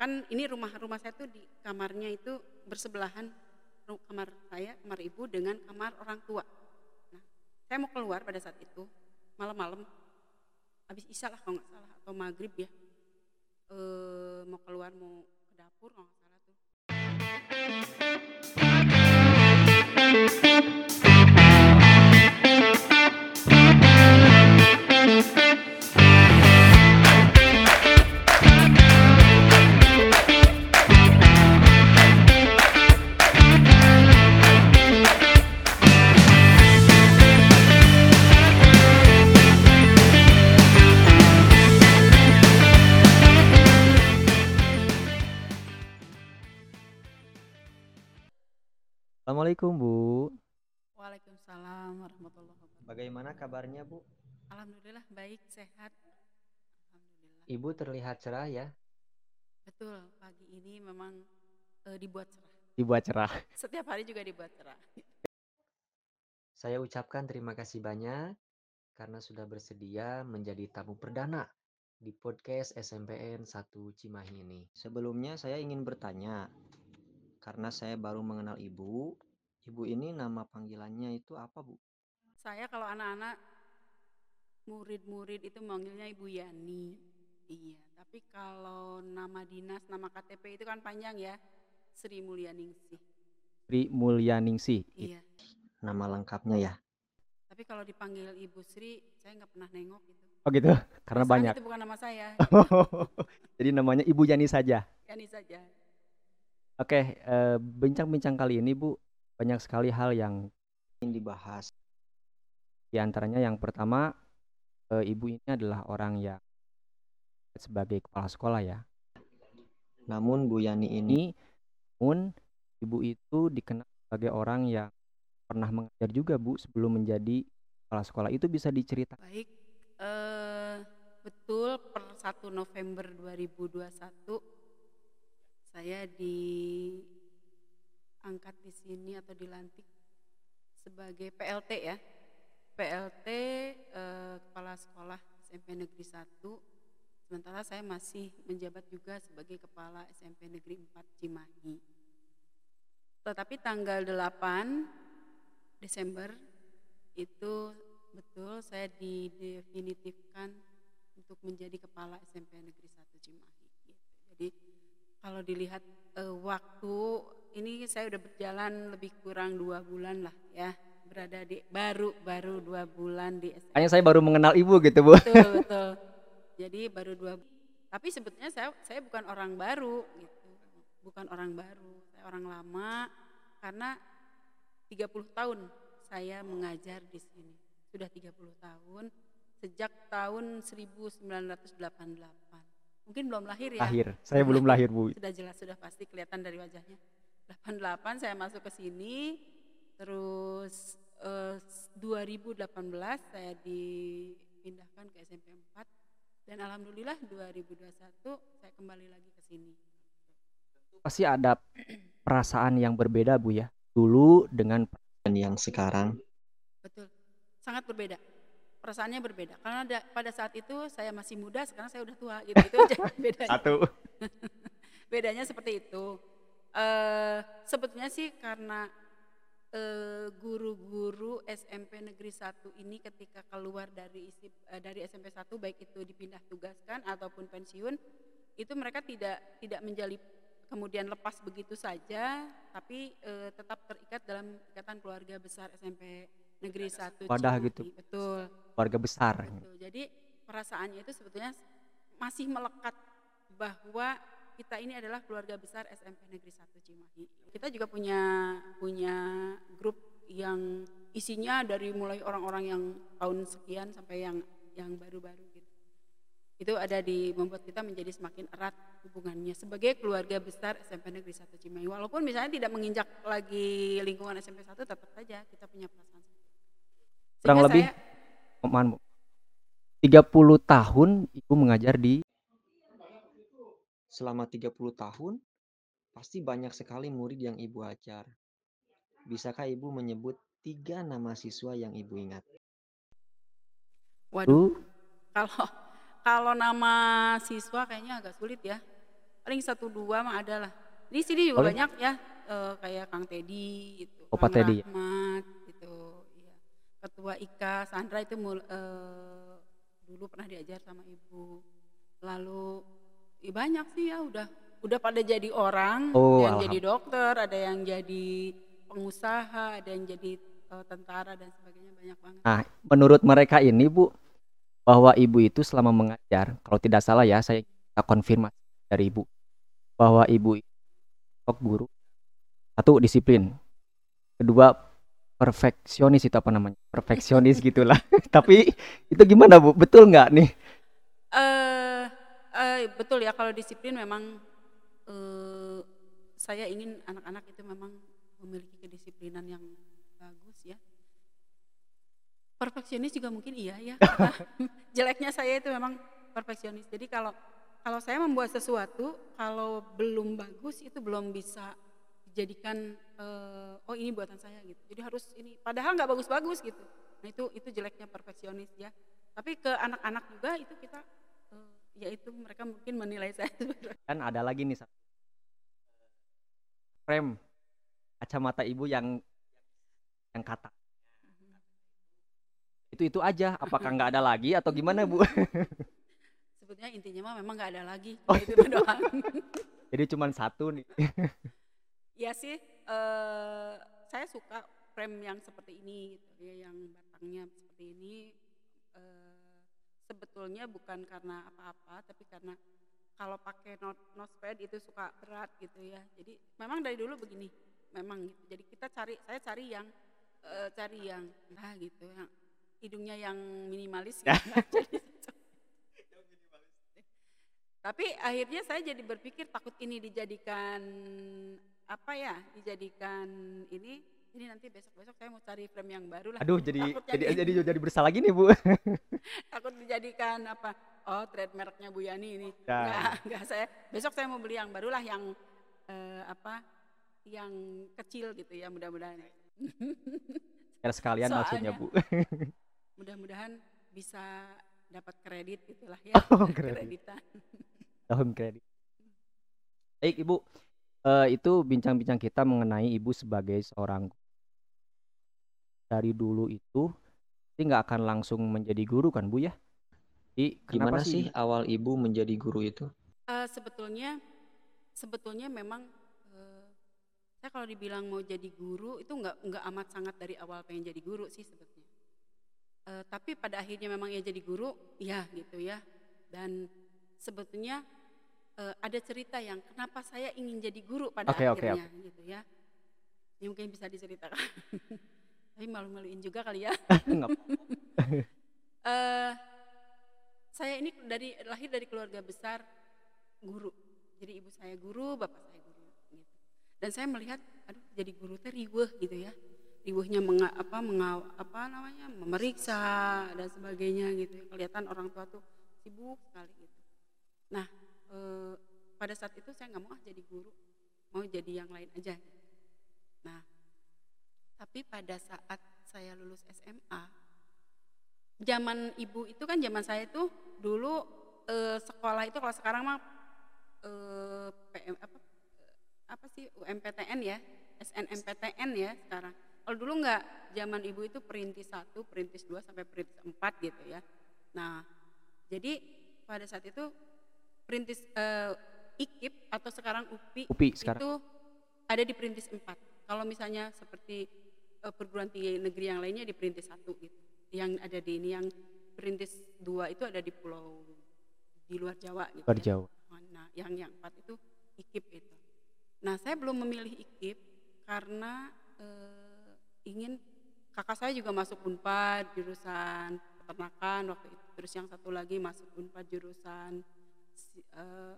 kan ini rumah rumah saya tuh di kamarnya itu bersebelahan kamar saya, kamar ibu dengan kamar orang tua. Nah, saya mau keluar pada saat itu malam-malam, habis isya lah kalau nggak salah atau maghrib ya, eh mau keluar mau ke dapur kalau nggak salah tuh. Assalamualaikum Bu. Waalaikumsalam warahmatullahi wabarakatuh. Bagaimana kabarnya Bu? Alhamdulillah baik sehat. Alhamdulillah. Ibu terlihat cerah ya. Betul pagi ini memang eh, dibuat cerah. Dibuat cerah. Setiap hari juga dibuat cerah. Saya ucapkan terima kasih banyak karena sudah bersedia menjadi tamu perdana di podcast SMPN 1 Cimahi ini. Sebelumnya saya ingin bertanya, karena saya baru mengenal Ibu, Ibu ini nama panggilannya itu apa Bu? Saya kalau anak-anak murid-murid itu manggilnya Ibu Yani. Iya, tapi kalau nama dinas, nama KTP itu kan panjang ya. Sri Mulyaningsih. Sri Mulyaningsih. Iya. Nama lengkapnya ya. Tapi kalau dipanggil Ibu Sri, saya nggak pernah nengok gitu. Oh gitu, karena Perasaan banyak. Itu bukan nama saya. Jadi namanya Ibu Yani saja. Yani saja. Oke, eh, bincang-bincang kali ini Bu banyak sekali hal yang Ingin dibahas. di antaranya yang pertama eh, Ibu ini adalah orang yang sebagai kepala sekolah ya. Namun Bu Yani ini namun Ibu itu dikenal sebagai orang yang pernah mengajar juga Bu sebelum menjadi kepala sekolah. Itu bisa diceritakan. Baik, eh, betul per 1 November 2021 saya diangkat di sini atau dilantik sebagai PLT ya. PLT eh, Kepala Sekolah SMP Negeri 1. Sementara saya masih menjabat juga sebagai Kepala SMP Negeri 4 Cimahi. Tetapi tanggal 8 Desember itu betul saya didefinitifkan untuk menjadi kepala SMP Negeri 1 Cimahi. Jadi kalau dilihat eh, waktu ini saya udah berjalan lebih kurang dua bulan lah ya berada di baru baru dua bulan di SMP. Kayaknya saya baru mengenal Ibu gitu Bu. Betul betul. Jadi baru dua. Tapi sebetulnya saya saya bukan orang baru gitu, bukan orang baru. Saya orang lama karena 30 tahun saya mengajar di sini. Sudah 30 tahun sejak tahun 1988. Mungkin belum lahir ya. Lahir, saya belum lahir Bu. Sudah jelas sudah pasti kelihatan dari wajahnya. 88 saya masuk ke sini terus eh, 2018 saya dipindahkan ke SMP 4 dan alhamdulillah 2021 saya kembali lagi ke sini. Pasti ada perasaan yang berbeda Bu ya. Dulu dengan dan yang sekarang Betul. Sangat berbeda. Perasaannya berbeda. Karena da- pada saat itu saya masih muda, sekarang saya udah tua gitu. Itu aja bedanya. satu. Bedanya seperti itu. Eh sebetulnya sih karena eh, guru-guru SMP Negeri 1 ini ketika keluar dari isi, eh, dari SMP 1 baik itu dipindah tugaskan ataupun pensiun itu mereka tidak tidak menjadi kemudian lepas begitu saja tapi eh, tetap terikat dalam ikatan keluarga besar SMP Negeri 1 Wadah gitu. Betul. Keluarga besar. Betul. Jadi perasaannya itu sebetulnya masih melekat bahwa kita ini adalah keluarga besar SMP Negeri 1 Cimahi. Kita juga punya punya grup yang isinya dari mulai orang-orang yang tahun sekian sampai yang yang baru-baru gitu. Itu ada di membuat kita menjadi semakin erat hubungannya sebagai keluarga besar SMP Negeri 1 Cimahi. Walaupun misalnya tidak menginjak lagi lingkungan SMP 1 tetap saja kita punya perasaan. Kurang lebih saya- Mohon Bu. 30 tahun Ibu mengajar di selama 30 tahun pasti banyak sekali murid yang ibu ajar. Bisakah ibu menyebut tiga nama siswa yang ibu ingat? Waduh, kalau kalau nama siswa kayaknya agak sulit ya. paling satu dua mah ada lah di sini juga Boleh. banyak ya eh, kayak Kang Teddy gitu Oh, Pak Kang Teddy ya? Rahmat gitu iya. ketua Ika Sandra itu mul- eh, dulu pernah diajar sama ibu lalu ya banyak sih ya udah udah pada jadi orang Oh, ada yang jadi dokter ada yang jadi pengusaha ada yang jadi eh, tentara dan sebagainya banyak banget Nah, menurut mereka ini Bu, bahwa Ibu itu selama mengajar, kalau tidak salah ya, saya kita konfirmasi dari Ibu, bahwa Ibu sosok guru, satu disiplin, kedua perfeksionis itu apa namanya, perfeksionis gitulah. Tapi itu gimana Bu? Betul nggak nih? eh eh, betul ya kalau disiplin memang eh, saya ingin anak-anak itu memang memiliki kedisiplinan yang bagus ya. Perfeksionis juga mungkin iya ya. jeleknya saya itu memang perfeksionis. Jadi kalau kalau saya membuat sesuatu kalau belum bagus itu belum bisa dijadikan eh, oh ini buatan saya gitu. Jadi harus ini padahal nggak bagus-bagus gitu. Nah itu itu jeleknya perfeksionis ya. Tapi ke anak-anak juga itu kita eh, yaitu mereka mungkin menilai saya Kan ada lagi nih satu frame kacamata Ibu yang yang kata. Itu itu aja. Apakah nggak ada lagi atau gimana Bu? sebetulnya intinya mah memang nggak ada lagi Oh. itu doang. Jadi cuma satu nih. Iya sih, eh, saya suka frame yang seperti ini gitu ya, yang batangnya seperti ini. eh, sebetulnya bukan karena apa-apa, tapi karena kalau pakai not notepad itu suka berat gitu ya. Jadi memang dari dulu begini, memang gitu. Jadi kita cari, saya cari yang eh, cari yang nah gitu, yang hidungnya yang minimalis. Gitu. Tapi akhirnya saya jadi berpikir takut ini dijadikan apa ya dijadikan ini ini nanti besok besok saya mau cari frame yang baru lah Aduh, jadi Takut jadi jadi- jadi jadi bersalah gini Bu. takut dijadikan apa oh trademarknya Bu Yani ini Ya. enggak enggak saya besok saya mau beli yang baru lah yang eh, apa yang kecil gitu ya mudah-mudahan Biar sekalian maksudnya Soalnya- Bu. mudah-mudahan bisa dapat kredit gitulah ya Oh, kredit. kreditan Tahun kredit. Baik Ibu, Eh, itu bincang-bincang kita mengenai Ibu sebagai seorang. Dari dulu itu pasti nggak akan langsung menjadi guru kan Bu ya? Jadi kenapa Gimana sih awal ibu menjadi guru itu? Eh, sebetulnya sebetulnya memang eh, saya kalau dibilang mau jadi guru itu nggak nggak amat sangat dari awal pengen jadi guru sih sebetulnya. Eh, tapi pada akhirnya memang ya jadi guru ya gitu ya. Dan sebetulnya eh, ada cerita yang kenapa saya ingin jadi guru pada oke, akhirnya gitu ya. Ini mungkin bisa diceritakan. Tapi malu-maluin juga kali ya. Eh, saya ini dari lahir dari keluarga besar guru. Jadi ibu saya guru, bapak saya guru. Gitu. Dan saya melihat, aduh jadi guru teh riweh gitu ya. Riwehnya menga, apa, mengaw, apa namanya, memeriksa dan sebagainya gitu. ya. Kelihatan orang tua tuh sibuk sekali gitu. Nah, eh, pada saat itu saya nggak mau ah jadi guru, mau jadi yang lain aja. Nah, tapi pada saat saya lulus SMA, zaman ibu itu kan zaman saya itu dulu eh, sekolah itu kalau sekarang mah eh, PM apa apa sih UMPTN ya SNMPTN ya sekarang. Kalau dulu enggak zaman ibu itu perintis satu perintis dua sampai perintis empat gitu ya. Nah jadi pada saat itu perintis eh, IKIP atau sekarang UPI UPI sekarang. itu ada di perintis empat. Kalau misalnya seperti eh, perguruan tinggi negeri yang lainnya di perintis satu gitu yang ada di ini yang perintis dua itu ada di pulau di luar Jawa gitu Luar ya. Jawa. Nah, yang yang empat itu IKIP itu. Nah, saya belum memilih IKIP karena eh, ingin kakak saya juga masuk Unpad jurusan peternakan waktu itu. Terus yang satu lagi masuk Unpad jurusan eh,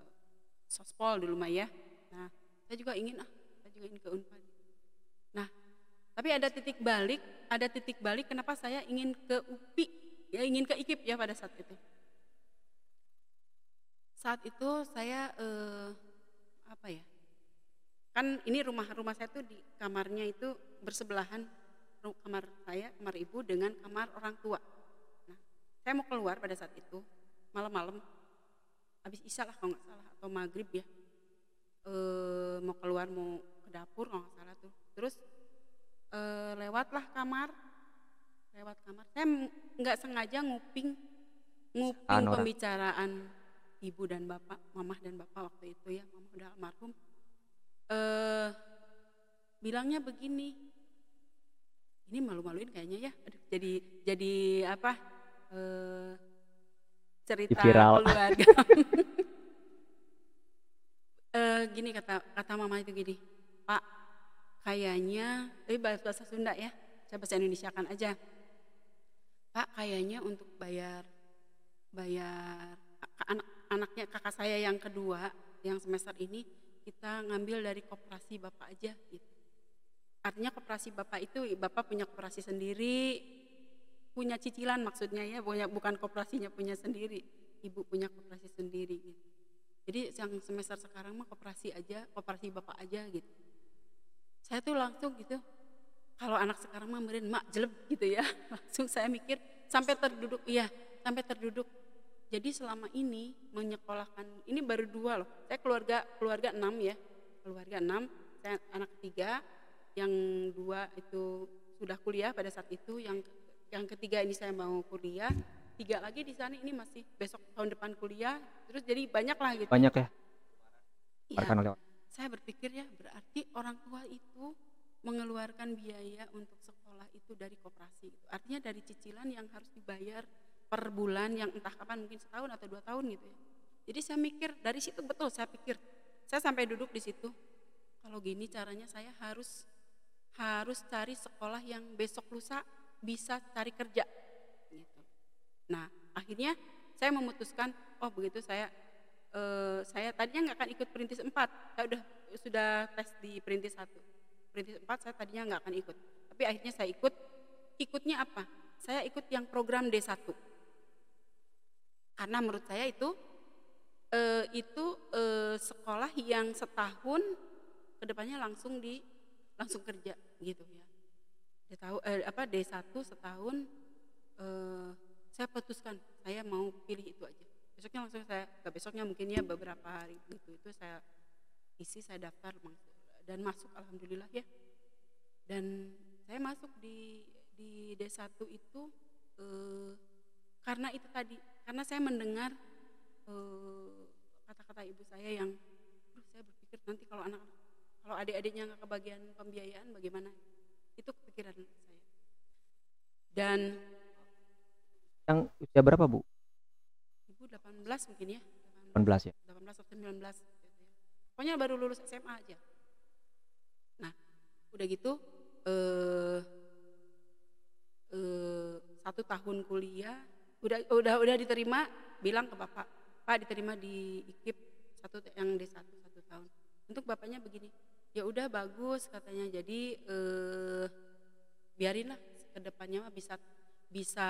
sospol dulu mah ya. Nah, saya juga ingin ah, saya juga ingin ke Unpad. Nah, tapi ada titik balik, ada titik balik kenapa saya ingin ke UPI, ya ingin ke IKIP ya pada saat itu. Saat itu saya eh, apa ya? Kan ini rumah-rumah saya tuh di kamarnya itu bersebelahan kamar saya, kamar ibu dengan kamar orang tua. Nah, saya mau keluar pada saat itu malam-malam habis isya lah kalau nggak salah atau maghrib ya. eh, mau keluar mau ke dapur kalau nggak salah tuh terus eh, lewatlah kamar. Lewat kamar. Saya nggak sengaja nguping nguping orang. pembicaraan ibu dan bapak mamah dan bapak waktu itu ya mama udah almarhum. Eh bilangnya begini ini malu-maluin kayaknya ya. Aduh, jadi jadi apa? Eh cerita viral. keluarga. Eh, gini kata kata mama itu gini pak kayaknya ini bahasa Sunda ya. Saya bahasa Indonesia kan aja. Pak kayaknya untuk bayar bayar anak anaknya kakak saya yang kedua yang semester ini kita ngambil dari koperasi bapak aja gitu. Artinya koperasi bapak itu bapak punya koperasi sendiri punya cicilan maksudnya ya punya bukan koperasinya punya sendiri. Ibu punya koperasi sendiri gitu. Jadi yang semester sekarang mah koperasi aja koperasi bapak aja gitu saya tuh langsung gitu kalau anak sekarang mah meren mak jelek gitu ya. Langsung saya mikir sampai terduduk iya sampai terduduk. Jadi selama ini menyekolahkan ini baru dua loh. Saya keluarga keluarga enam ya keluarga enam saya anak ketiga yang dua itu sudah kuliah pada saat itu yang yang ketiga ini saya mau kuliah tiga lagi di sana ini masih besok tahun depan kuliah terus jadi banyak lah gitu. Banyak ya? Barkan lewat saya berpikir ya berarti orang tua itu mengeluarkan biaya untuk sekolah itu dari koperasi itu artinya dari cicilan yang harus dibayar per bulan yang entah kapan mungkin setahun atau dua tahun gitu ya. Jadi saya mikir dari situ betul saya pikir. Saya sampai duduk di situ. Kalau gini caranya saya harus harus cari sekolah yang besok lusa bisa cari kerja gitu. Nah akhirnya saya memutuskan oh begitu saya eh, saya tadinya nggak akan ikut perintis 4 saya udah sudah tes di perintis 1 perintis 4 saya tadinya nggak akan ikut. Tapi akhirnya saya ikut. Ikutnya apa? Saya ikut yang program D1 karena menurut saya itu eh, itu eh, sekolah yang setahun ke depannya langsung di langsung kerja gitu ya. Tahu eh, apa D1 setahun eh, saya putuskan saya mau pilih itu aja besoknya langsung saya nggak besoknya mungkin ya beberapa hari gitu. Itu saya isi saya daftar dan masuk alhamdulillah ya. Dan saya masuk di di D1 itu eh, karena itu tadi karena saya mendengar eh, kata-kata ibu saya yang "Aduh, saya berpikir nanti kalau anak kalau adik-adiknya nggak kebagian pembiayaan bagaimana? Itu kepikiran saya. Dan yang usia berapa bu 18 mungkin ya 18 ya 18 atau 19 gitu ya. Pokoknya baru lulus SMA aja. Nah, udah gitu eh eh satu tahun kuliah udah udah udah diterima bilang ke bapak pak diterima di IKIP satu yang D1 satu tahun untuk bapaknya begini ya udah bagus katanya jadi eh biarinlah ke depannya mah bisa bisa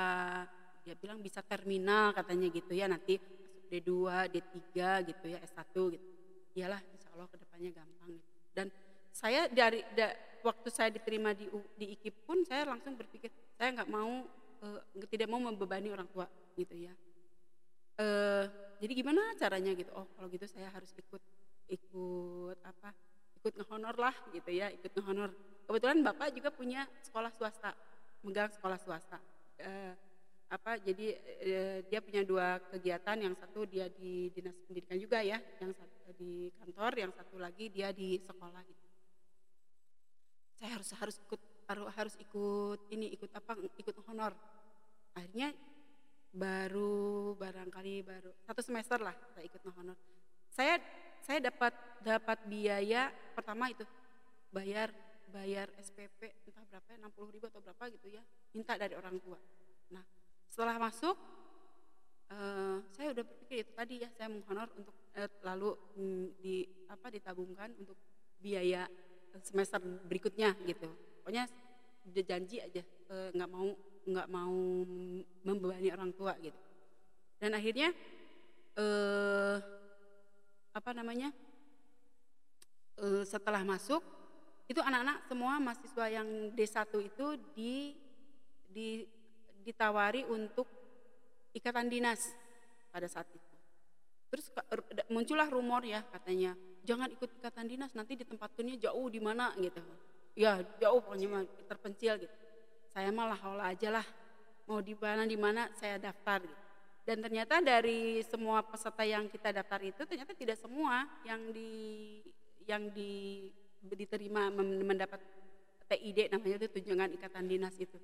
dia bilang bisa terminal katanya gitu ya nanti masuk D2 D3 gitu ya S1 gitu. Iyalah insya Allah ke depannya gampang gitu. dan saya dari da- waktu saya diterima di di IKIP pun saya langsung berpikir saya nggak mau eh, tidak mau membebani orang tua gitu ya. Eh jadi gimana caranya gitu? Oh kalau gitu saya harus ikut ikut apa? Ikut ngehonor lah gitu ya ikut ngehonor. Kebetulan bapak juga punya sekolah swasta megang sekolah swasta. Eh, apa jadi eh, dia punya dua kegiatan. Yang satu dia di dinas pendidikan juga ya yang satu di kantor yang satu lagi dia di sekolah gitu. Saya harus harus ikut harus ikut ini ikut apa ikut honor. Akhirnya baru barangkali baru satu semester lah saya ikut honor. Saya saya dapat dapat biaya pertama itu bayar bayar SPP entah berapa ya 60 ribu atau berapa gitu ya minta dari orang tua. Nah setelah masuk eh, saya udah berpikir itu tadi ya saya menghonor untuk eh, lalu di apa ditabungkan untuk biaya semester berikutnya gitu. Pokoknya udah janji aja eh, nggak mau nggak mau membebani orang tua gitu. Dan akhirnya eh apa namanya eh, setelah masuk itu anak-anak semua mahasiswa yang D1 itu di, di ditawari untuk ikatan dinas pada saat itu. Terus muncullah rumor ya katanya, jangan ikut ikatan dinas nanti ditempatkannya jauh di mana gitu. Ya jauh pokoknya terpencil gitu. Saya malah hola aja lah mau di mana di mana saya daftar gitu. Dan ternyata dari semua peserta yang kita daftar itu ternyata tidak semua yang di yang di diterima mendapat TID namanya itu tunjangan ikatan dinas itu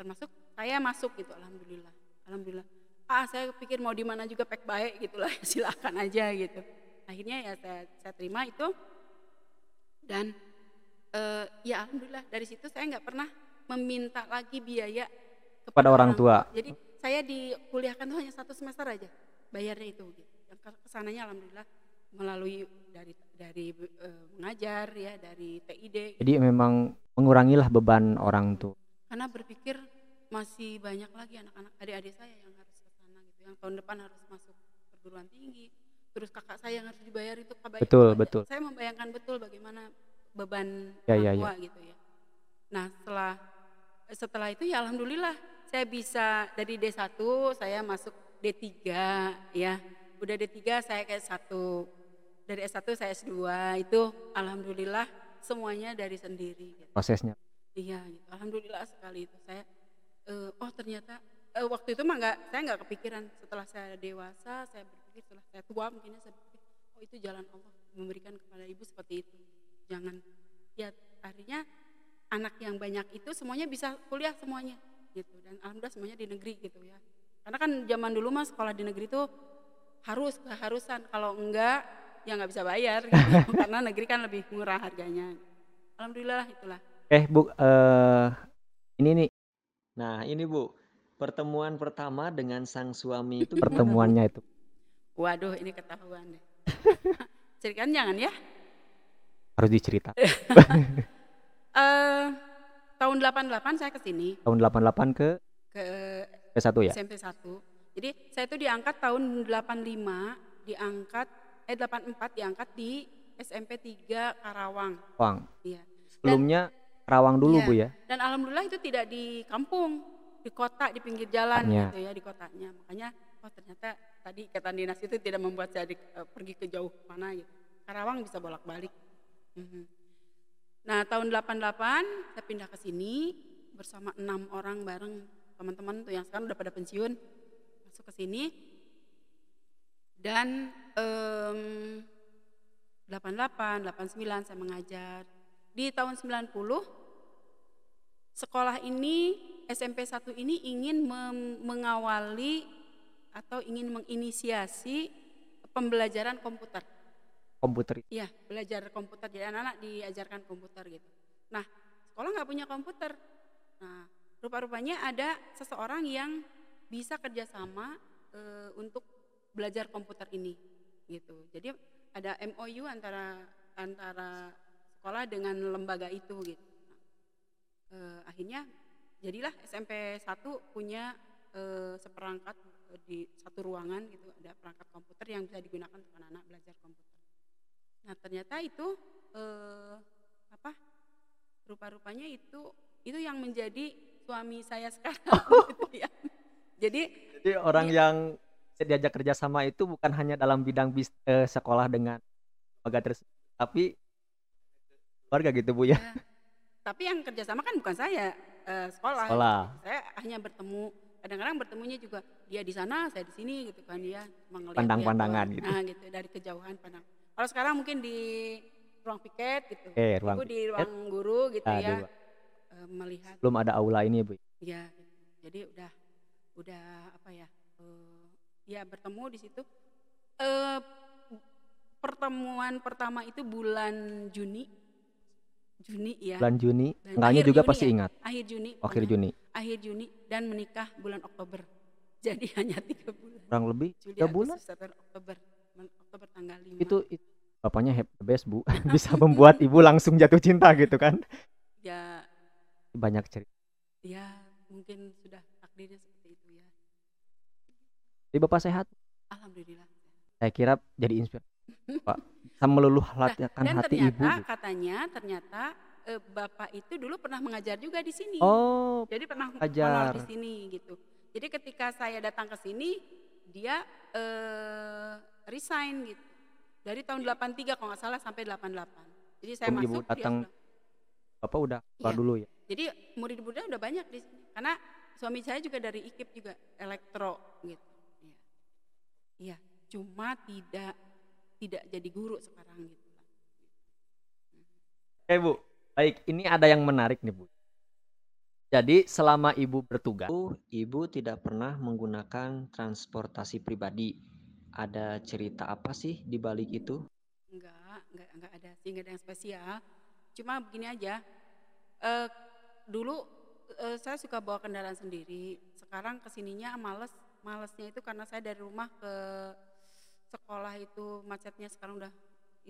termasuk saya masuk gitu alhamdulillah. Alhamdulillah. Ah saya pikir mau di mana juga pek baik gitulah silakan aja gitu. Akhirnya ya saya, saya terima itu. Dan eh, ya alhamdulillah dari situ saya nggak pernah meminta lagi biaya Kepada orang tua. jadi saya dikuliahkan tuh hanya satu semester aja bayarnya itu gitu. Yang ke- ke sananya alhamdulillah melalui dari dari eh, mengajar ya dari TID Jadi memang mengurangilah beban orang tua. Karena berpikir masih banyak lagi anak-anak adik-adik saya yang harus ke sana gitu yang tahun depan harus masuk perguruan tinggi terus kakak saya yang harus dibayar itu kabar Betul, betul. saya membayangkan betul bagaimana beban Ya, orang ya, tua gitu ya nah setelah setelah itu ya alhamdulillah saya bisa dari D1 saya masuk D3 ya udah D3 saya ke S1 dari S1 saya S2 itu alhamdulillah semuanya dari sendiri gitu. Prosesnya. Iya, gitu. alhamdulillah sekali itu saya. eh, oh ternyata eh, waktu itu mah nggak, saya nggak kepikiran. Setelah saya dewasa, saya berpikir setelah saya tua mungkin saya berpikir, oh itu jalan Allah memberikan kepada ibu seperti itu. Jangan, ya akhirnya anak yang banyak itu semuanya bisa kuliah semuanya, gitu. Dan alhamdulillah semuanya di negeri gitu ya. Karena kan zaman dulu mah sekolah di negeri itu harus keharusan. Kalau enggak, ya nggak bisa bayar. Gitu. Karena negeri kan lebih murah harganya. Alhamdulillah itulah. Eh Bu, eh ini nih Nah, ini Bu, pertemuan pertama dengan sang suami itu pertemuannya itu. Waduh, ini ketahuan deh. Ceritakan jangan ya. Harus dicerita. Eh tahun 88 saya ke sini Tahun 88 ke ke S1 ya? SMP 1. Jadi saya itu diangkat tahun 85, diangkat eh 84 diangkat di SMP 3 Karawang. Wang. Iya. Sebelumnya Rawang dulu Iya. Bu ya. Dan alhamdulillah itu tidak di kampung, di kota, di pinggir jalan Kotanya. gitu ya, di kotanya. Makanya oh ternyata tadi ikatan dinas itu tidak membuat saya di- eh, pergi ke jauh mana gitu. Karawang bisa bolak-balik. Mhm. Nah, tahun 88 saya pindah ke sini bersama enam orang bareng teman-teman tuh yang sekarang udah pada pensiun masuk ke sini dan em, 88, 89 saya mengajar. Di tahun 90 sekolah ini SMP 1 ini ingin mengawali atau ingin menginisiasi pembelajaran komputer. Komputer Iya, belajar komputer. Jadi anak-anak diajarkan komputer gitu. Nah, sekolah nggak punya komputer. Nah, rupa-rupanya ada seseorang yang bisa kerjasama eh, untuk belajar komputer ini, gitu. Jadi ada MOU antara antara sekolah dengan lembaga itu, gitu. Eh, akhirnya jadilah SMP 1 punya eh, seperangkat eh, di satu ruangan gitu ada perangkat komputer yang bisa digunakan untuk anak-anak belajar komputer. Nah ternyata itu eh, apa? Rupa-rupanya itu itu yang menjadi suami saya sekarang. gitu ya. Jadi Jadi orang Iya. yang diajak kerjasama itu bukan hanya dalam bidang bis, eh, sekolah dengan lembaga tersebut, tapi keluarga gitu Bu ya. ya, tapi yang kerjasama kan bukan saya eh, sekolah. Sekolah. Saya hanya bertemu kadang-kadang bertemunya juga dia di sana, saya di sini gitu kan dia cuma ngeliat Pandang-pandangan dia gitu. Nah gitu dari kejauhan pandang. Kalau sekarang mungkin di ruang piket gitu. Eh, ruang Ibu di piket. ruang guru gitu Ah, ya. eh, melihat Belum ada aula ini Bu. Ya, gitu. jadi udah udah apa ya? eh, ya bertemu di situ. Eh pertemuan pertama itu bulan Juni. Juni ya. Bulan Juni, akhir juga Juni pasti ya? ingat. Akhir Juni. Akhir. Juni. Akhir Juni dan menikah bulan Oktober. Jadi hanya tiga bulan. Kurang lebih tiga bulan. September, Oktober. Oktober tanggal 5. Itu, itu bapaknya happy the best Bu. Bisa membuat ibu langsung jatuh cinta gitu kan. ya Banyak cerita. ya mungkin sudah takdirnya seperti itu ya. Jadi Bapak sehat. Alhamdulillah. Saya kira jadi inspirasi. Pak, bisa meluluh hati Dan hati ternyata ibu. Bu. katanya ternyata eh, bapak itu dulu pernah mengajar juga di sini. Oh, Jadi pernah Ajar. honor di sini gitu. Jadi ketika saya datang ke sini dia eh, resign gitu. dari tahun 83 kalau nggak salah sampai 88. Jadi saya ibu masuk dia datang sudah- Bapak udah keluar Iya. dulu ya. Jadi murid-muridnya udah banyak di sini. Karena suami saya juga dari IKIP juga elektro gitu. Iya. Iya, cuma tidak tidak jadi guru sekarang gitu lah. Oke Bu, baik ini ada yang menarik nih Bu. Jadi selama ibu bertugas, Ibu tidak pernah menggunakan transportasi pribadi. Ada cerita apa sih di balik itu? Enggak, enggak, enggak ada sih, enggak ada yang spesial. Cuma begini aja, eh, dulu eh, saya suka bawa kendaraan sendiri. Sekarang ke sininya males, malesnya itu karena saya dari rumah ke sekolah itu macetnya sekarang udah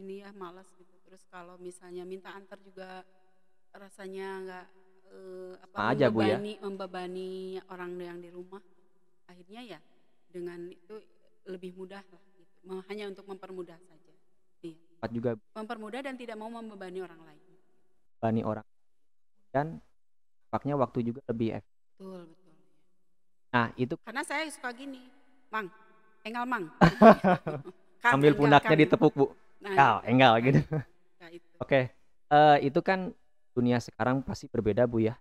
ini ya males gitu. Terus kalau misalnya minta antar juga rasanya enggak eh, apa aja, Bu, ya? membebani, membebani orang yang di rumah. Akhirnya ya dengan itu lebih mudah lah gitu. Hanya untuk mempermudah saja. Iya Pak juga mempermudah dan tidak mau membebani orang lain. bani orang dan dampaknya waktu juga lebih efektif. Betul, betul. Nah itu Karena saya suka gini, Mang, enggal Mang. Ambil pundaknya ditepuk Bu. Nah, Kal, enggak gitu. nah, itu. Oke, eh, itu kan dunia sekarang pasti berbeda Bu ya.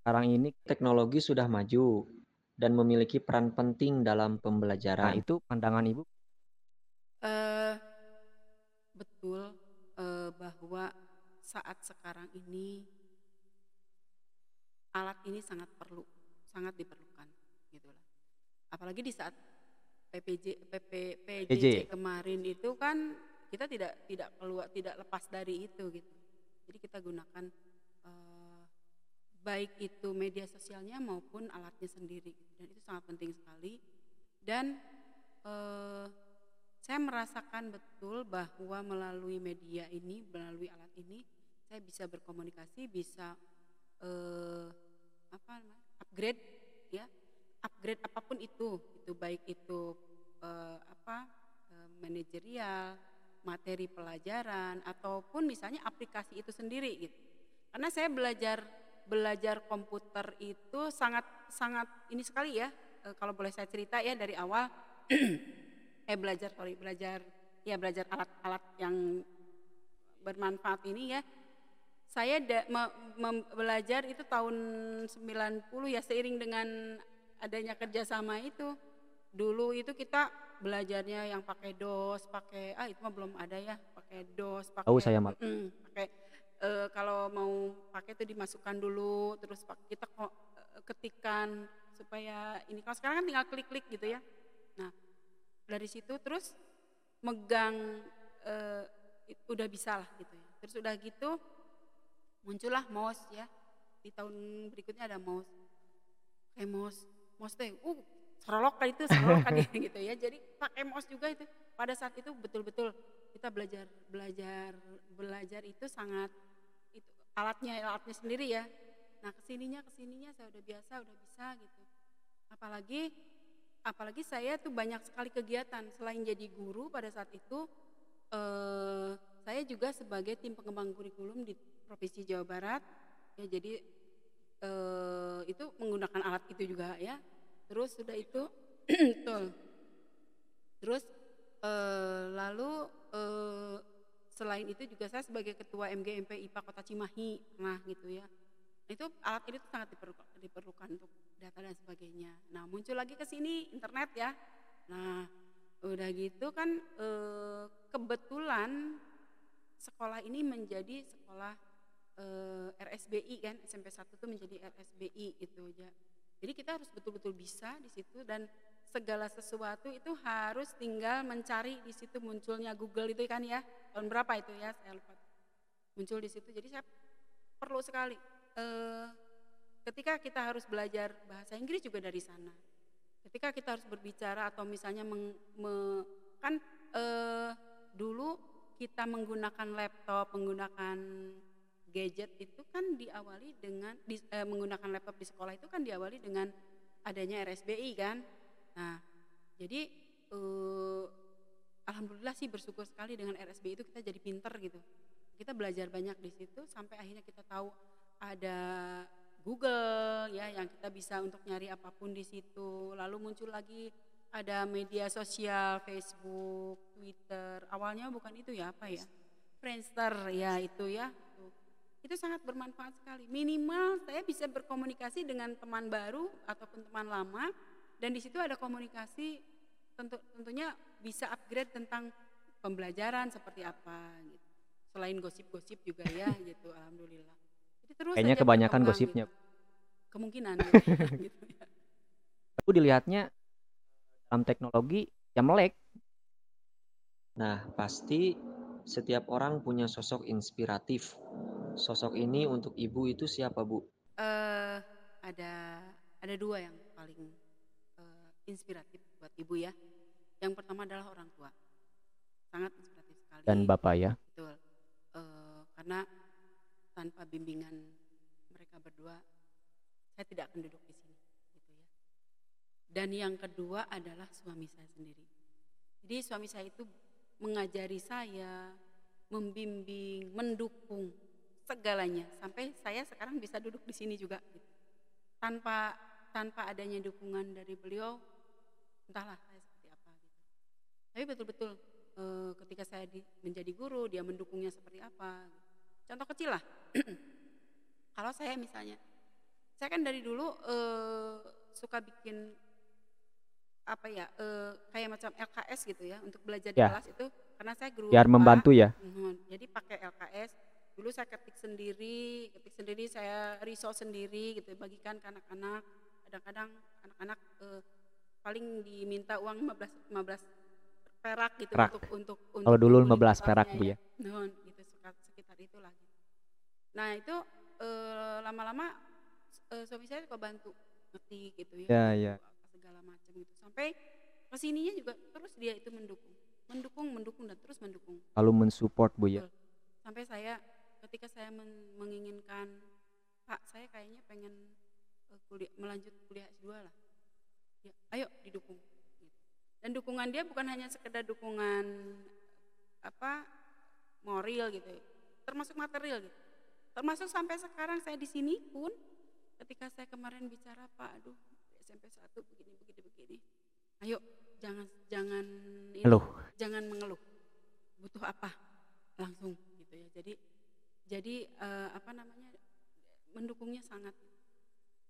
Sekarang ini, Teknologi sudah maju dan memiliki peran penting dalam nah pembelajaran. itu pandangan ibu Eh, betul eh, bahwa saat sekarang ini alat ini sangat perlu, sangat diperlukan, gitu lah. Apalagi di saat PPJ, PP, PJJ PJ. kemarin itu kan kita tidak tidak keluar, tidak lepas dari itu gitu. Jadi kita gunakan eh, baik itu media sosialnya maupun alatnya sendiri, gitu. dan itu sangat penting sekali. Dan eh, saya merasakan betul bahwa melalui media ini, melalui alat ini, saya bisa berkomunikasi, bisa eh, apa upgrade, ya, upgrade apa pun itu, itu baik itu eh, apa eh, manajerial, materi pelajaran, ataupun misalnya aplikasi itu sendiri, gitu. Karena saya belajar belajar komputer itu sangat sangat ini sekali ya, eh, kalau boleh saya cerita ya dari awal. eh belajar sorry belajar ya belajar alat-alat yang bermanfaat ini ya saya da, me- mem- belajar itu tahun 90 ya seiring dengan adanya kerjasama itu dulu itu kita belajarnya yang pakai dos pakai ah itu mah belum ada ya pakai dos pakai Tahu saya. Mm, pakai eh, kalau mau pakai itu dimasukkan dulu terus kita kok eh, ketikan supaya ini kalau sekarang kan tinggal klik-klik gitu ya. Nah dari situ terus megang it- udah bisa lah gitu ya. Terus udah gitu muncullah mouse ya. Di tahun berikutnya ada mouse. Kayak mouse mouse teh uh serolok kan itu serolok kan ya, gitu ya. Jadi pakai mouse juga itu. Pada saat itu betul-betul kita belajar belajar belajar itu sangat itu alatnya alatnya sendiri ya. Nah ke sininya ke sininya saya udah biasa udah bisa gitu. Apalagi apalagi saya tuh banyak sekali kegiatan. Selain jadi guru pada saat itu eh, saya juga sebagai tim pengembang kurikulum di provinsi Jawa Barat. Ya jadi eh, itu menggunakan alat itu juga ya terus sudah itu betul terus eh, lalu eh, selain itu juga saya sebagai ketua MGMP IPA Kota Cimahi pernah gitu ya itu alat ini tuh sangat diperlukan, diperlukan untuk data dan sebagainya. Nah muncul lagi ke sini internet ya. Nah udah gitu kan eh, kebetulan sekolah ini menjadi sekolah eh, RSBI kan SMP 1 itu menjadi RSBI gitu aja. Jadi kita harus betul-betul bisa di situ dan segala sesuatu itu harus tinggal mencari di situ munculnya Google itu kan ya. Tahun berapa itu ya? Saya lupa. Muncul di situ. Jadi saya perlu sekali eh, ketika kita harus belajar bahasa Inggris juga dari sana. Ketika kita harus berbicara atau misalnya meng- me- kan eh, dulu kita menggunakan laptop menggunakan gadget itu kan diawali dengan di- eh, menggunakan laptop di sekolah itu kan diawali dengan adanya RSBI kan nah jadi eh, alhamdulillah sih bersyukur sekali dengan RSBI itu kita jadi pinter gitu kita belajar banyak di situ sampai akhirnya kita tahu ada Google ya yang kita bisa untuk nyari apa pun di situ lalu muncul lagi ada media sosial Facebook, Twitter. Awalnya bukan itu ya apa ya? Friendster ya itu ya. Itu sangat bermanfaat sekali. Minimal saya bisa berkomunikasi dengan teman baru ataupun teman lama dan di situ ada komunikasi tentu tentunya bisa upgrade tentang pembelajaran seperti apa gitu. Selain gosip-gosip juga ya gitu alhamdulillah. Jadi terus Kayaknya kebanyakan berkembang gosipnya. gitu. Kemungkinan gitu, gitu ya. Aku dilihatnya dalam teknologi ya melek. Nah, pasti setiap orang punya sosok inspiratif. Sosok ini untuk ibu itu siapa, Bu? eh ada ada dua yang paling eh, inspiratif buat ibu ya. Yang pertama adalah orang tua, sangat inspiratif sekali. Dan Bapak ya. Betul, Eh, karena tanpa bimbingan mereka berdua, saya tidak akan duduk di sini, gitu ya. Dan yang kedua adalah suami saya sendiri. Jadi suami saya itu mengajari saya, membimbing, mendukung segalanya sampai saya sekarang bisa duduk di sini juga gitu. tanpa tanpa adanya dukungan dari beliau entahlah saya seperti apa gitu tapi betul-betul eh, ketika saya di- menjadi guru dia mendukungnya seperti apa gitu. contoh kecil lah kalau saya misalnya saya kan dari dulu eh, suka bikin apa ya eh, kayak macam LKS gitu ya untuk belajar di Ya. kelas itu karena saya guru Biar membantu ya. Mhm, Jadi pakai LKS. Dulu saya ketik sendiri, ketik sendiri saya risau sendiri gitu bagikan ke anak-anak. Kadang-kadang anak-anak eh, paling diminta uang 15 15 perak gitu Perak. untuk untuk untuk Kalau dulu membeli 15 perak, Bu, ya. Nuhun, gitu sekitar itulah gitu. Nah, itu eh, lama-lama eh, suami saya suka bantu ngetik gitu ya. Ya, ya. apa segala macam gitu. Sampai ke sininya juga terus dia itu mendukung. Mendukung, mendukung dan terus mendukung Lalu mensupport Bu ya. sampai saya ketika saya men- menginginkan pak saya kayaknya pengen eh, kuliah melanjut kuliah S2 lah. Ya ayo didukung. Gitu. dan dukungan dia bukan hanya sekedar dukungan apa moral gitu termasuk material gitu. Termasuk sampai sekarang saya di sini pun ketika saya kemarin bicara pak aduh SMP 1 begini begini begini. Ayo jangan jangan ini, jangan mengeluh. Butuh apa? Langsung gitu ya. Jadi jadi eh, apa namanya mendukungnya sangat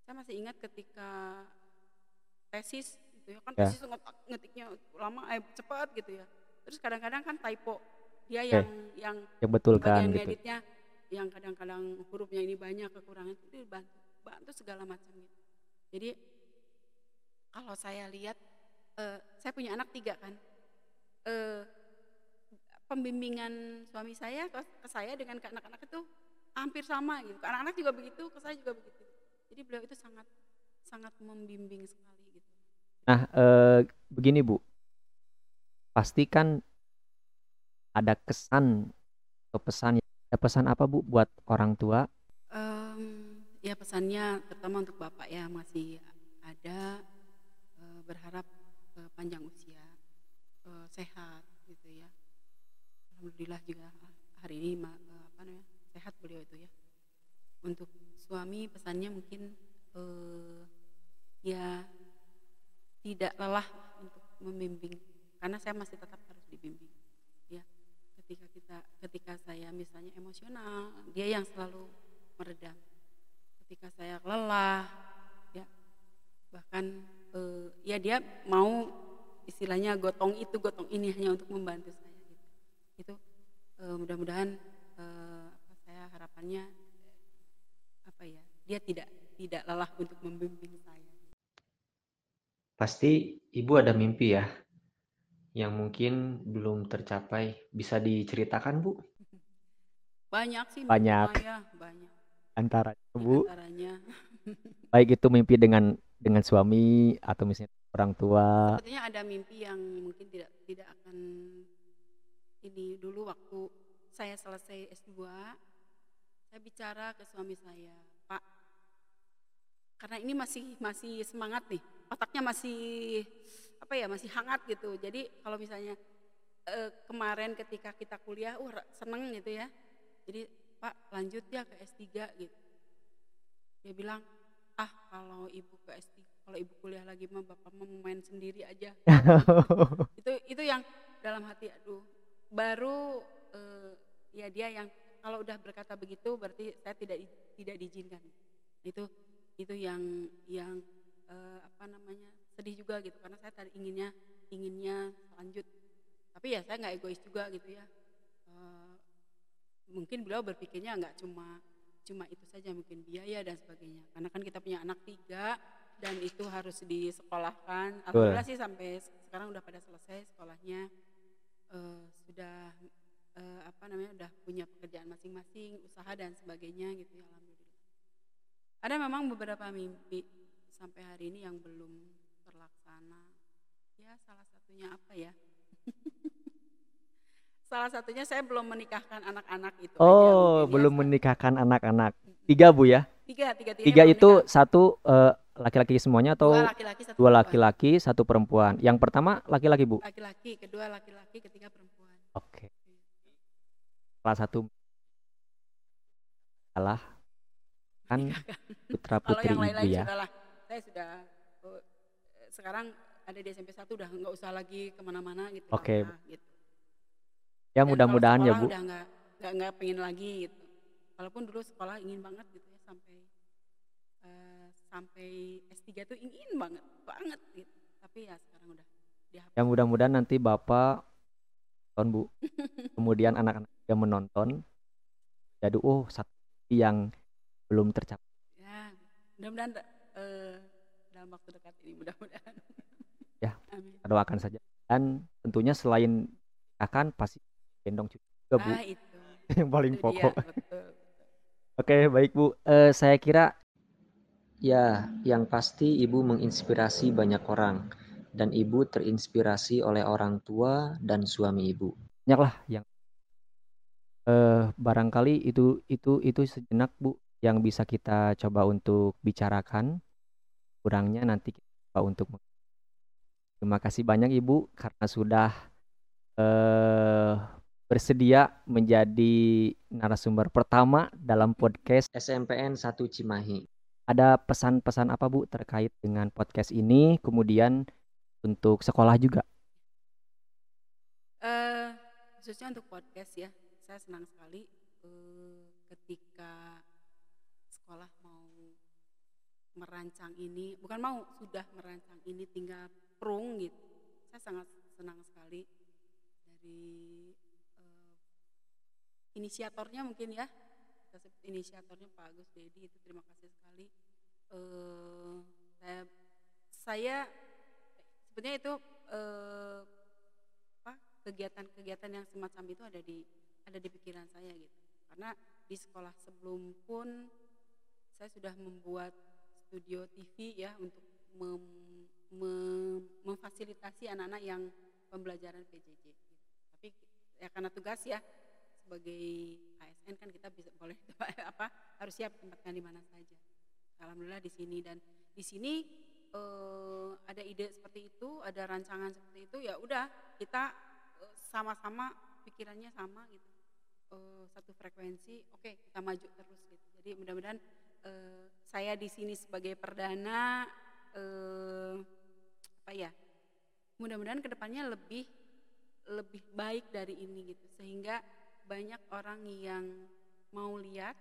saya masih ingat ketika tesis gitu ya kan Ya. tesis ngetik- ngetiknya lama eh cepat gitu ya terus kadang-kadang kan typo dia Oke. yang yang Yang betul kan gitu. ngeditnya yang kadang-kadang hurufnya ini banyak kekurangan itu dibantu bantu segala macam gitu jadi kalau saya lihat eh, saya punya anak tiga kan eh, pembimbingan suami saya ke, ke saya dengan ke anak-anak itu hampir sama gitu anak-anak juga begitu ke saya juga begitu jadi beliau itu sangat sangat membimbing sekali gitu Nah, eh, begini Bu. Pasti kan ada kesan atau pesan ada pesan apa Bu buat orang tua? Em, ya pesannya terutama untuk bapak ya masih ada eh, berharap eh, panjang usia eh, sehat gitu ya alhamdulillah juga hari ini eh, apa namanya sehat beliau itu ya. Untuk suami pesannya mungkin eh, ya tidak lelah untuk membimbing karena saya masih tetap harus dibimbing ya. Ketika kita ketika saya misalnya emosional dia yang selalu meredam. Ketika saya lelah ya bahkan eh, ya dia mau istilahnya gotong itu gotong ini hanya untuk membantu itu eh, mudah-mudahan apa saya harapannya apa ya dia tidak tidak lelah untuk membimbing saya Pasti ibu ada mimpi ya yang mungkin belum tercapai. Bisa diceritakan, Bu? banyak sih Banyak. saya banyak Antara Bu, antaranya baik itu mimpi dengan dengan suami atau misalnya orang tua. Sepertinya ada mimpi yang mungkin tidak tidak akan ini dulu waktu saya selesai S2 saya bicara ke suami saya, Pak. Karena ini masih masih semangat nih, otaknya masih apa ya, masih hangat gitu. Jadi kalau misalnya eh, kemarin ketika kita kuliah, uh seneng gitu ya. Jadi Pak lanjut ya ke S3 gitu. Dia bilang, ah kalau ibu ke S3 kalau ibu kuliah lagi mah bapak mau main sendiri aja itu itu yang dalam hati aduh baru uh, ya dia yang kalau udah berkata begitu berarti saya tidak tidak diizinkan. Itu itu yang yang uh, apa namanya sedih juga gitu karena saya tadi inginnya inginnya lanjut. Tapi ya saya nggak egois juga gitu ya. Uh, mungkin beliau berpikirnya nggak cuma cuma itu saja mungkin biaya dan sebagainya. Karena kan kita punya anak tiga dan itu harus disekolahkan. Alhamdulillah sih sampai sekarang udah pada selesai sekolahnya uh, sudah uh, apa namanya udah punya pekerjaan masing-masing usaha dan sebagainya gitu ya alhamdulillah ada memang beberapa mimpi sampai hari ini yang belum terlaksana ya salah satunya apa ya salah satunya saya belum menikahkan anak-anak itu. Oh, aja, belum ya. menikahkan anak-anak. Tiga bu ya? Tiga, tiga, tiga. Tiga itu menikah. satu uh, laki-laki semuanya atau dua laki-laki satu, dua laki-laki satu perempuan. Yang pertama laki-laki bu? Laki-laki, kedua laki-laki, ketiga perempuan. Oke. Okay. Salah satu salah kan putra putri Kalau yang lain -lain ibu ya. Sudahlah. Saya sudah oh, sekarang ada di SMP satu udah nggak usah lagi ke mana-mana gitu. Oke. Okay. gitu ya mudah-mudahan ya bu udah nggak nggak pengen lagi gitu walaupun dulu sekolah ingin banget gitu ya sampai sampai S3 tuh ingin banget banget gitu. Tapi ya sekarang udah dihapus. ya mudah-mudahan nanti bapak nonton bu. Kemudian anak-anak yang menonton jadi oh satu yang belum tercapai. Ya mudah-mudahan uh, dalam waktu dekat ini mudah-mudahan. Ya Amin. doakan saja. Dan tentunya selain akan pasti gendong cucu juga bu. Nah, itu. yang paling itu pokok. oke baik bu. Uh, saya kira ya yang pasti ibu menginspirasi banyak orang dan ibu terinspirasi oleh orang tua dan suami ibu banyaklah yang uh, barangkali itu itu itu sejenak bu yang bisa kita coba untuk bicarakan kurangnya nanti kita coba untuk terima kasih banyak ibu karena sudah uh, bersedia menjadi narasumber pertama dalam podcast SMPN 1 Cimahi. Ada pesan-pesan apa Bu terkait dengan podcast ini, kemudian untuk sekolah juga? Uh, khususnya untuk podcast ya, saya senang sekali uh, ketika sekolah mau merancang ini, bukan mau sudah merancang ini, tinggal prung gitu. Saya sangat senang sekali dari inisiatornya mungkin ya inisiatornya Pak Agus Dedi itu terima kasih sekali. Uh, saya saya sebenarnya itu uh, apa kegiatan-kegiatan yang semacam itu ada di ada di pikiran saya gitu. Karena di sekolah sebelum pun saya sudah membuat studio TV ya untuk mem, mem, memfasilitasi anak-anak yang pembelajaran PJJ tapi ya karena tugas ya sebagai ASN kan kita bisa boleh apa harus siap tempatkan di mana saja. Alhamdulillah di sini dan di sini uh, ada ide seperti itu, ada rancangan seperti itu ya udah kita eh, sama-sama pikirannya sama gitu. Uh, satu frekuensi, oke okay, kita maju terus gitu. Jadi mudah-mudahan uh, saya di sini sebagai perdana apa ya? Mudah-mudahan ke depannya lebih lebih baik dari ini gitu sehingga banyak orang yang mau lihat,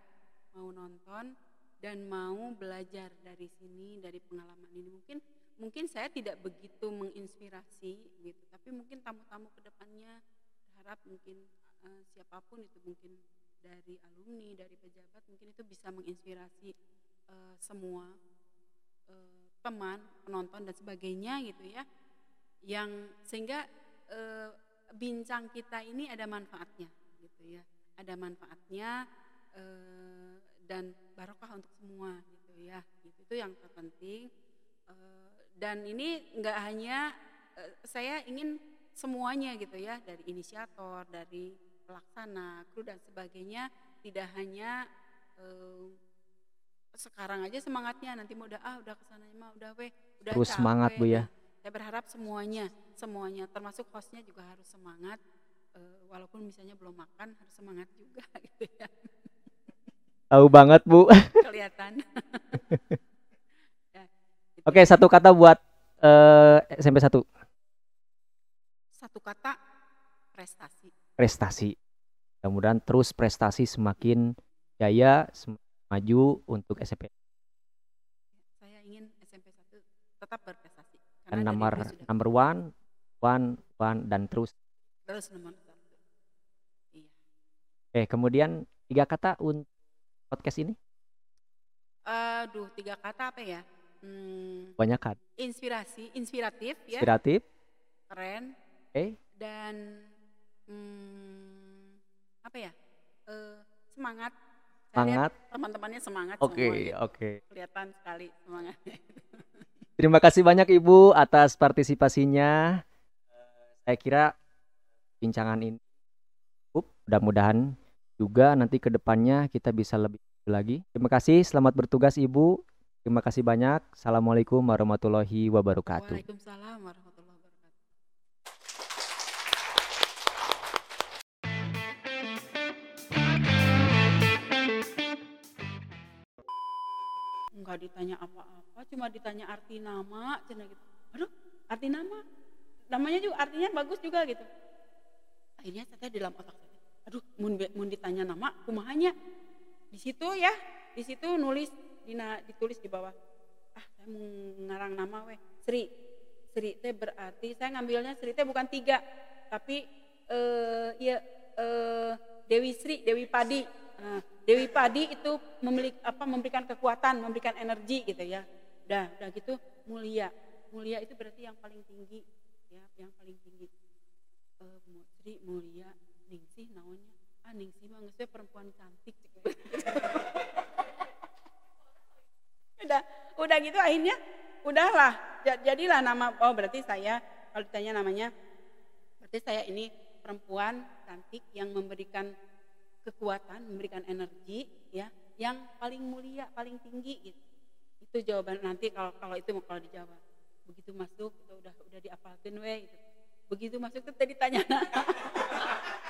mau nonton dan mau belajar dari sini dari pengalaman ini. Mungkin mungkin saya tidak begitu menginspirasi gitu, tapi mungkin tamu-tamu ke depannya berharap mungkin uh, siapa pun itu mungkin dari alumni, dari pejabat mungkin itu bisa menginspirasi uh, semua uh, teman, penonton dan sebagainya gitu ya. Yang sehingga uh, bincang kita ini ada manfaatnya gitu ya. Ada manfaatnya eh, dan barokah untuk semua gitu ya. Gitu itu yang terpenting. Eh, dan ini enggak hanya eh, saya ingin semuanya gitu ya dari inisiator dari pelaksana kru dan sebagainya tidak hanya eh, sekarang aja semangatnya nanti mau udah ah udah ke sana mah udah weh udah terus capek. semangat bu ya. Saya berharap semuanya semuanya termasuk hostnya juga harus semangat walaupun misalnya belum makan harus semangat juga gitu ya. Tahu banget bu. Kelihatan. ya, Oke, satu kata buat eh, SMP 1. Satu kata prestasi. Prestasi. Mudah-mudahan terus prestasi semakin jaya, semakin maju untuk SMP. Saya ingin SMP 1 tetap berprestasi. Dan nomor number one, one, one, dan terus. terus nomor satu. Oke, kemudian tiga kata untuk podcast ini. Aduh, tiga kata apa ya? Hmm, Banyak kan? inspirasi, inspiratif ya, Inspiratif. keren Oke. dan hmm, apa ya? Eh, semangat. Semangat. Teman-temannya semangat Oke, gitu. oke. Kelihatan sekali semangatnya. Terima kasih banyak Ibu atas partisipasinya. Eh, Saya kira bincangan ini cukup. Mudah-mudahan juga nanti ke depannya kita bisa lebih lagi. Terima kasih, selamat bertugas Ibu. Terima kasih banyak. Assalamualaikum warahmatullahi wabarakatuh. Waalaikumsalam warahmatullahi wabarakatuh. Enggak ditanya apa-apa, cuma ditanya arti nama, cina gitu. Aduh, arti nama. Namanya juga artinya bagus juga gitu. Akhirnya saya dalam otak saya, aduh, mun, ditanya nama, kumahanya. Di situ ya, di situ nulis, dina, ditulis di bawah. Ah, saya mau ngarang nama weh, Sri. Sri teh berarti saya ngambilnya Sri teh bukan tiga, tapi eh ya eh, Dewi Sri, Dewi Padi. Nah, Dewi Padi itu memiliki apa memberikan kekuatan, memberikan energi gitu ya. Udah, udah gitu mulia. Mulia itu berarti yang paling tinggi ya, yang paling tinggi. Eh, Sri mulia, Ningsih naonnya? Ah, Ningsih mah we perempuan cantik. udah, udah gitu akhirnya udahlah Ja- jadilah nama oh berarti saya kalau ditanya namanya berarti saya ini perempuan cantik yang memberikan kekuatan, memberikan energi ya, yang paling mulia, paling tinggi gitu. Itu jawaban nanti kalau kalau itu kalau dijawab. Begitu masuk itu udah udah diapalkeun we gitu. Begitu masuk tuh tadi tanya